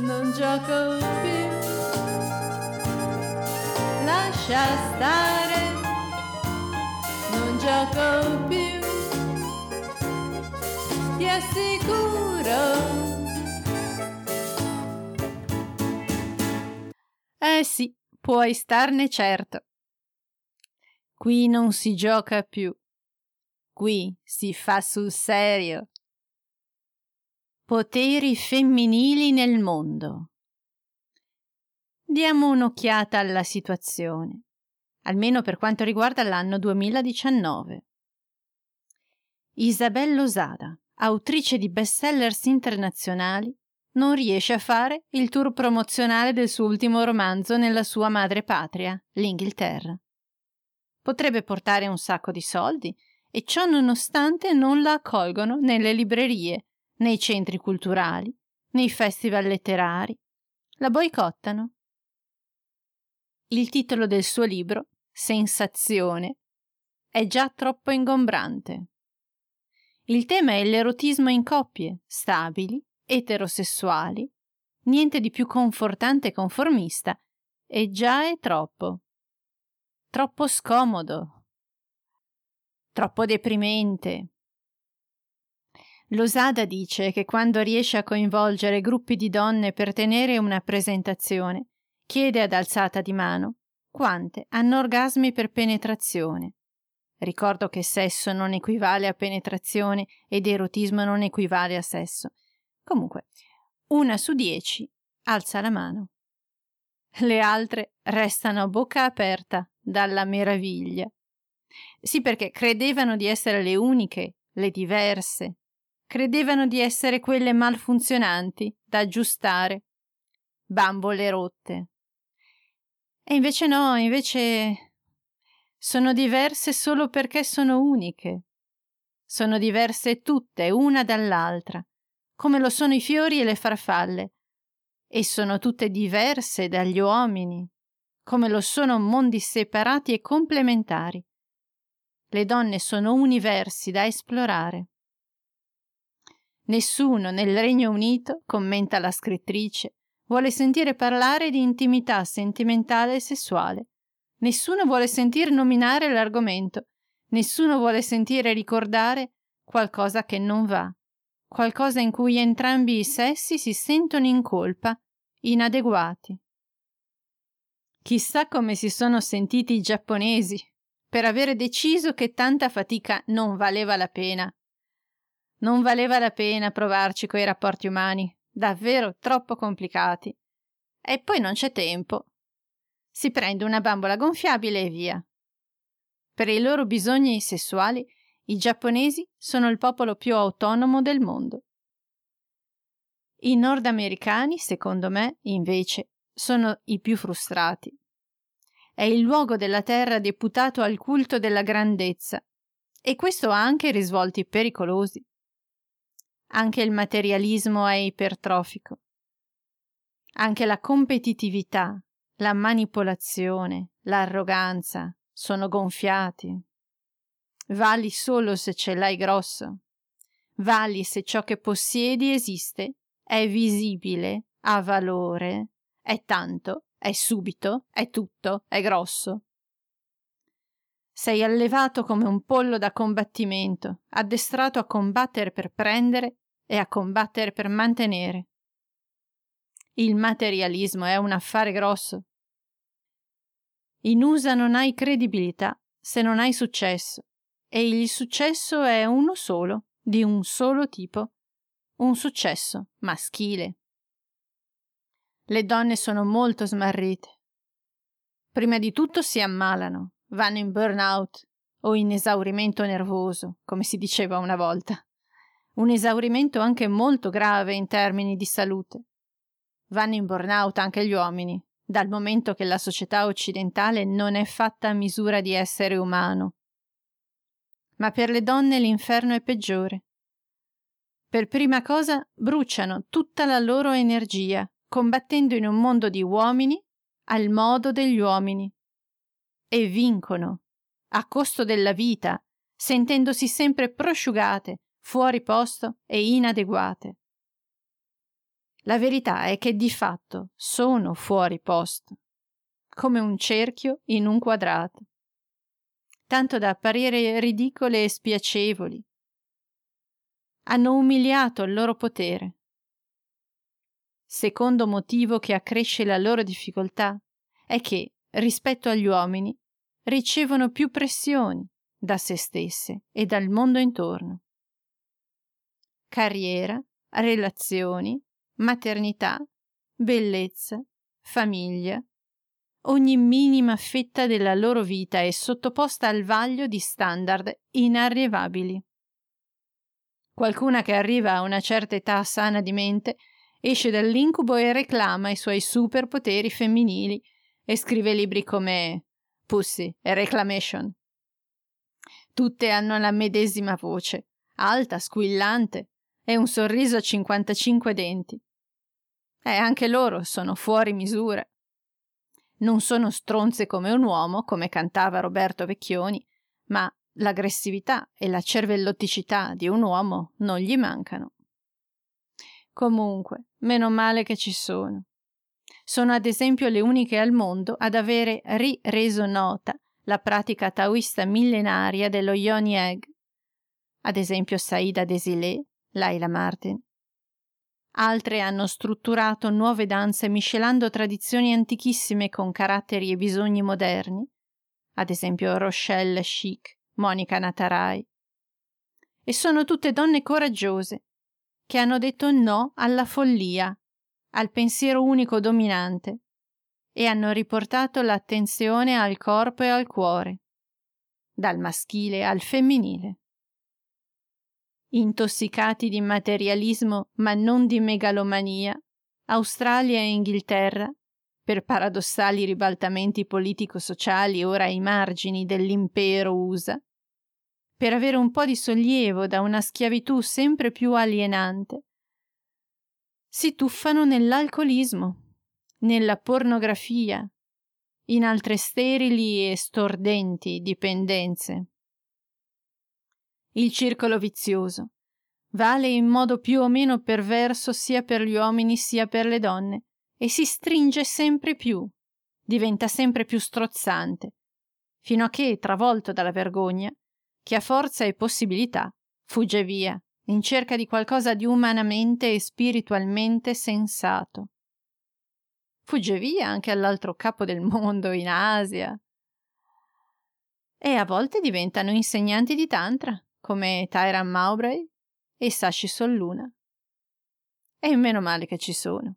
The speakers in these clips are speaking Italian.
non gioco più. Lascia stare, non gioco più. Ti assicuro. Eh sì, puoi starne certo. Qui non si gioca più. Qui si fa sul serio. Poteri femminili nel mondo. Diamo un'occhiata alla situazione, almeno per quanto riguarda l'anno 2019. Isabelle Losada, autrice di bestsellers internazionali, non riesce a fare il tour promozionale del suo ultimo romanzo nella sua madrepatria, l'Inghilterra. Potrebbe portare un sacco di soldi e ciò nonostante non la accolgono nelle librerie nei centri culturali, nei festival letterari. La boicottano. Il titolo del suo libro, Sensazione, è già troppo ingombrante. Il tema è l'erotismo in coppie, stabili, eterosessuali, niente di più confortante e conformista, e già è troppo. Troppo scomodo. Troppo deprimente. Losada dice che quando riesce a coinvolgere gruppi di donne per tenere una presentazione, chiede ad alzata di mano quante hanno orgasmi per penetrazione. Ricordo che sesso non equivale a penetrazione ed erotismo non equivale a sesso. Comunque, una su dieci alza la mano. Le altre restano a bocca aperta dalla meraviglia. Sì, perché credevano di essere le uniche, le diverse, Credevano di essere quelle malfunzionanti, da aggiustare. Bambole rotte. E invece no, invece sono diverse solo perché sono uniche. Sono diverse tutte, una dall'altra, come lo sono i fiori e le farfalle, e sono tutte diverse dagli uomini, come lo sono mondi separati e complementari. Le donne sono universi da esplorare. Nessuno nel Regno Unito, commenta la scrittrice, vuole sentire parlare di intimità sentimentale e sessuale. Nessuno vuole sentire nominare l'argomento. Nessuno vuole sentire ricordare qualcosa che non va, qualcosa in cui entrambi i sessi si sentono in colpa, inadeguati. Chissà come si sono sentiti i giapponesi per avere deciso che tanta fatica non valeva la pena non valeva la pena provarci coi rapporti umani, davvero troppo complicati. E poi non c'è tempo. Si prende una bambola gonfiabile e via. Per i loro bisogni sessuali, i giapponesi sono il popolo più autonomo del mondo. I nordamericani, secondo me, invece, sono i più frustrati. È il luogo della terra deputato al culto della grandezza, e questo ha anche risvolti pericolosi. Anche il materialismo è ipertrofico. Anche la competitività, la manipolazione, l'arroganza sono gonfiati. Vali solo se ce l'hai grosso. Vali se ciò che possiedi esiste, è visibile, ha valore, è tanto, è subito, è tutto, è grosso. Sei allevato come un pollo da combattimento, addestrato a combattere per prendere e a combattere per mantenere. Il materialismo è un affare grosso. In USA non hai credibilità se non hai successo, e il successo è uno solo, di un solo tipo, un successo maschile. Le donne sono molto smarrite. Prima di tutto si ammalano, vanno in burnout o in esaurimento nervoso, come si diceva una volta. Un esaurimento anche molto grave in termini di salute. Vanno in burnout anche gli uomini, dal momento che la società occidentale non è fatta a misura di essere umano. Ma per le donne l'inferno è peggiore. Per prima cosa bruciano tutta la loro energia, combattendo in un mondo di uomini al modo degli uomini e vincono, a costo della vita, sentendosi sempre prosciugate, fuori posto e inadeguate. La verità è che di fatto sono fuori posto, come un cerchio in un quadrato, tanto da apparire ridicole e spiacevoli. Hanno umiliato il loro potere. Secondo motivo che accresce la loro difficoltà è che, rispetto agli uomini, ricevono più pressioni da se stesse e dal mondo intorno. Carriera, relazioni, maternità, bellezza, famiglia, ogni minima fetta della loro vita è sottoposta al vaglio di standard inarrivabili. Qualcuna che arriva a una certa età sana di mente esce dall'incubo e reclama i suoi superpoteri femminili e scrive libri come Pussy e Reclamation. Tutte hanno la medesima voce, alta, squillante, e un sorriso a 55 denti. E anche loro sono fuori misura. Non sono stronze come un uomo, come cantava Roberto Vecchioni, ma l'aggressività e la cervellotticità di un uomo non gli mancano. Comunque, meno male che ci sono. Sono ad esempio le uniche al mondo ad avere rireso nota la pratica taoista millenaria dello Yoni Egg, ad esempio Saida Desilé, Laila Martin. Altre hanno strutturato nuove danze miscelando tradizioni antichissime con caratteri e bisogni moderni, ad esempio Rochelle Chic, Monica Natarai. E sono tutte donne coraggiose, che hanno detto no alla follia, al pensiero unico dominante, e hanno riportato l'attenzione al corpo e al cuore, dal maschile al femminile. Intossicati di materialismo ma non di megalomania, Australia e Inghilterra, per paradossali ribaltamenti politico-sociali ora ai margini dell'impero USA, per avere un po' di sollievo da una schiavitù sempre più alienante, si tuffano nell'alcolismo, nella pornografia, in altre sterili e stordenti dipendenze. Il circolo vizioso vale in modo più o meno perverso sia per gli uomini sia per le donne e si stringe sempre più, diventa sempre più strozzante, fino a che, travolto dalla vergogna, chi ha forza e possibilità fugge via in cerca di qualcosa di umanamente e spiritualmente sensato. Fugge via anche all'altro capo del mondo, in Asia. E a volte diventano insegnanti di Tantra come Tyran Mowbray e Sashi Solluna. E meno male che ci sono.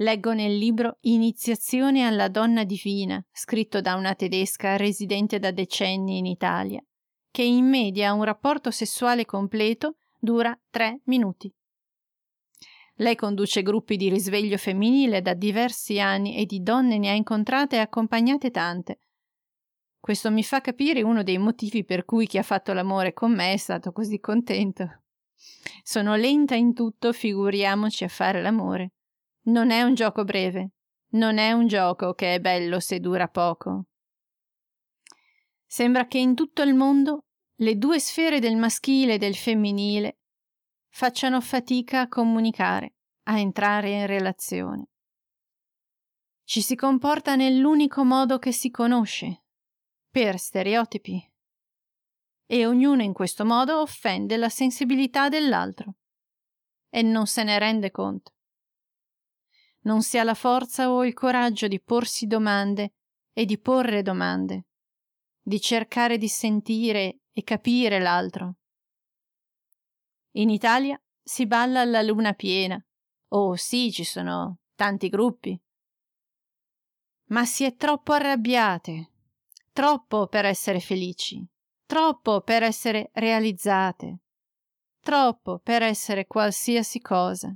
Leggo nel libro Iniziazione alla donna divina, scritto da una tedesca residente da decenni in Italia, che in media un rapporto sessuale completo dura tre minuti. Lei conduce gruppi di risveglio femminile da diversi anni e di donne ne ha incontrate e accompagnate tante, questo mi fa capire uno dei motivi per cui chi ha fatto l'amore con me è stato così contento. Sono lenta in tutto, figuriamoci a fare l'amore. Non è un gioco breve, non è un gioco che è bello se dura poco. Sembra che in tutto il mondo le due sfere del maschile e del femminile facciano fatica a comunicare, a entrare in relazione. Ci si comporta nell'unico modo che si conosce, per stereotipi. E ognuno in questo modo offende la sensibilità dell'altro e non se ne rende conto. Non si ha la forza o il coraggio di porsi domande e di porre domande, di cercare di sentire e capire l'altro. In Italia si balla alla luna piena. Oh sì, ci sono tanti gruppi. Ma si è troppo arrabbiate, troppo per essere felici, troppo per essere realizzate, troppo per essere qualsiasi cosa.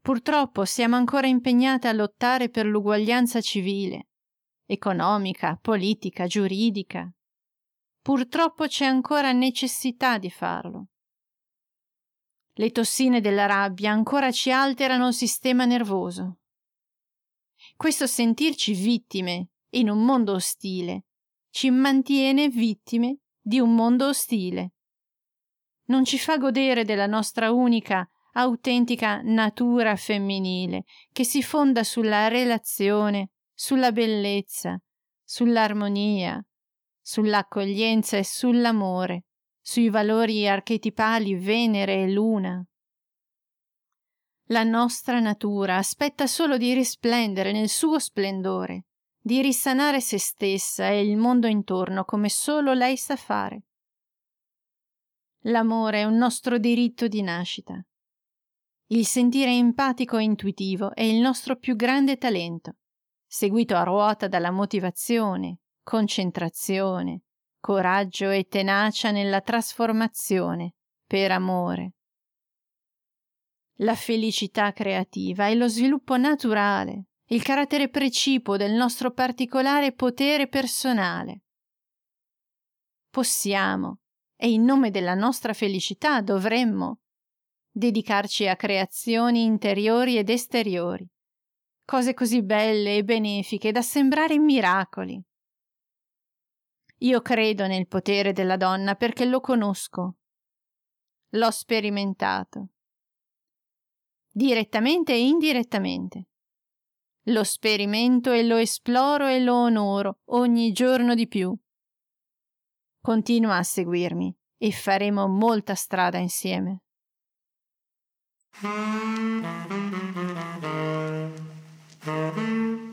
Purtroppo siamo ancora impegnate a lottare per l'uguaglianza civile, economica, politica, giuridica. Purtroppo c'è ancora necessità di farlo. Le tossine della rabbia ancora ci alterano il sistema nervoso. Questo sentirci vittime in un mondo ostile, ci mantiene vittime di un mondo ostile. Non ci fa godere della nostra unica, autentica natura femminile che si fonda sulla relazione, sulla bellezza, sull'armonia, sull'accoglienza e sull'amore, sui valori archetipali Venere e Luna. La nostra natura aspetta solo di risplendere nel suo splendore, di risanare se stessa e il mondo intorno come solo lei sa fare. L'amore è un nostro diritto di nascita. Il sentire empatico e intuitivo è il nostro più grande talento, seguito a ruota dalla motivazione, concentrazione, coraggio e tenacia nella trasformazione, per amore. La felicità creativa è lo sviluppo naturale, il carattere precipuo del nostro particolare potere personale. Possiamo, e in nome della nostra felicità dovremmo, dedicarci a creazioni interiori ed esteriori, cose così belle e benefiche da sembrare miracoli. Io credo nel potere della donna perché lo conosco. L'ho sperimentato. Direttamente e indirettamente. Lo sperimento e lo esploro e lo onoro ogni giorno di più. Continua a seguirmi e faremo molta strada insieme.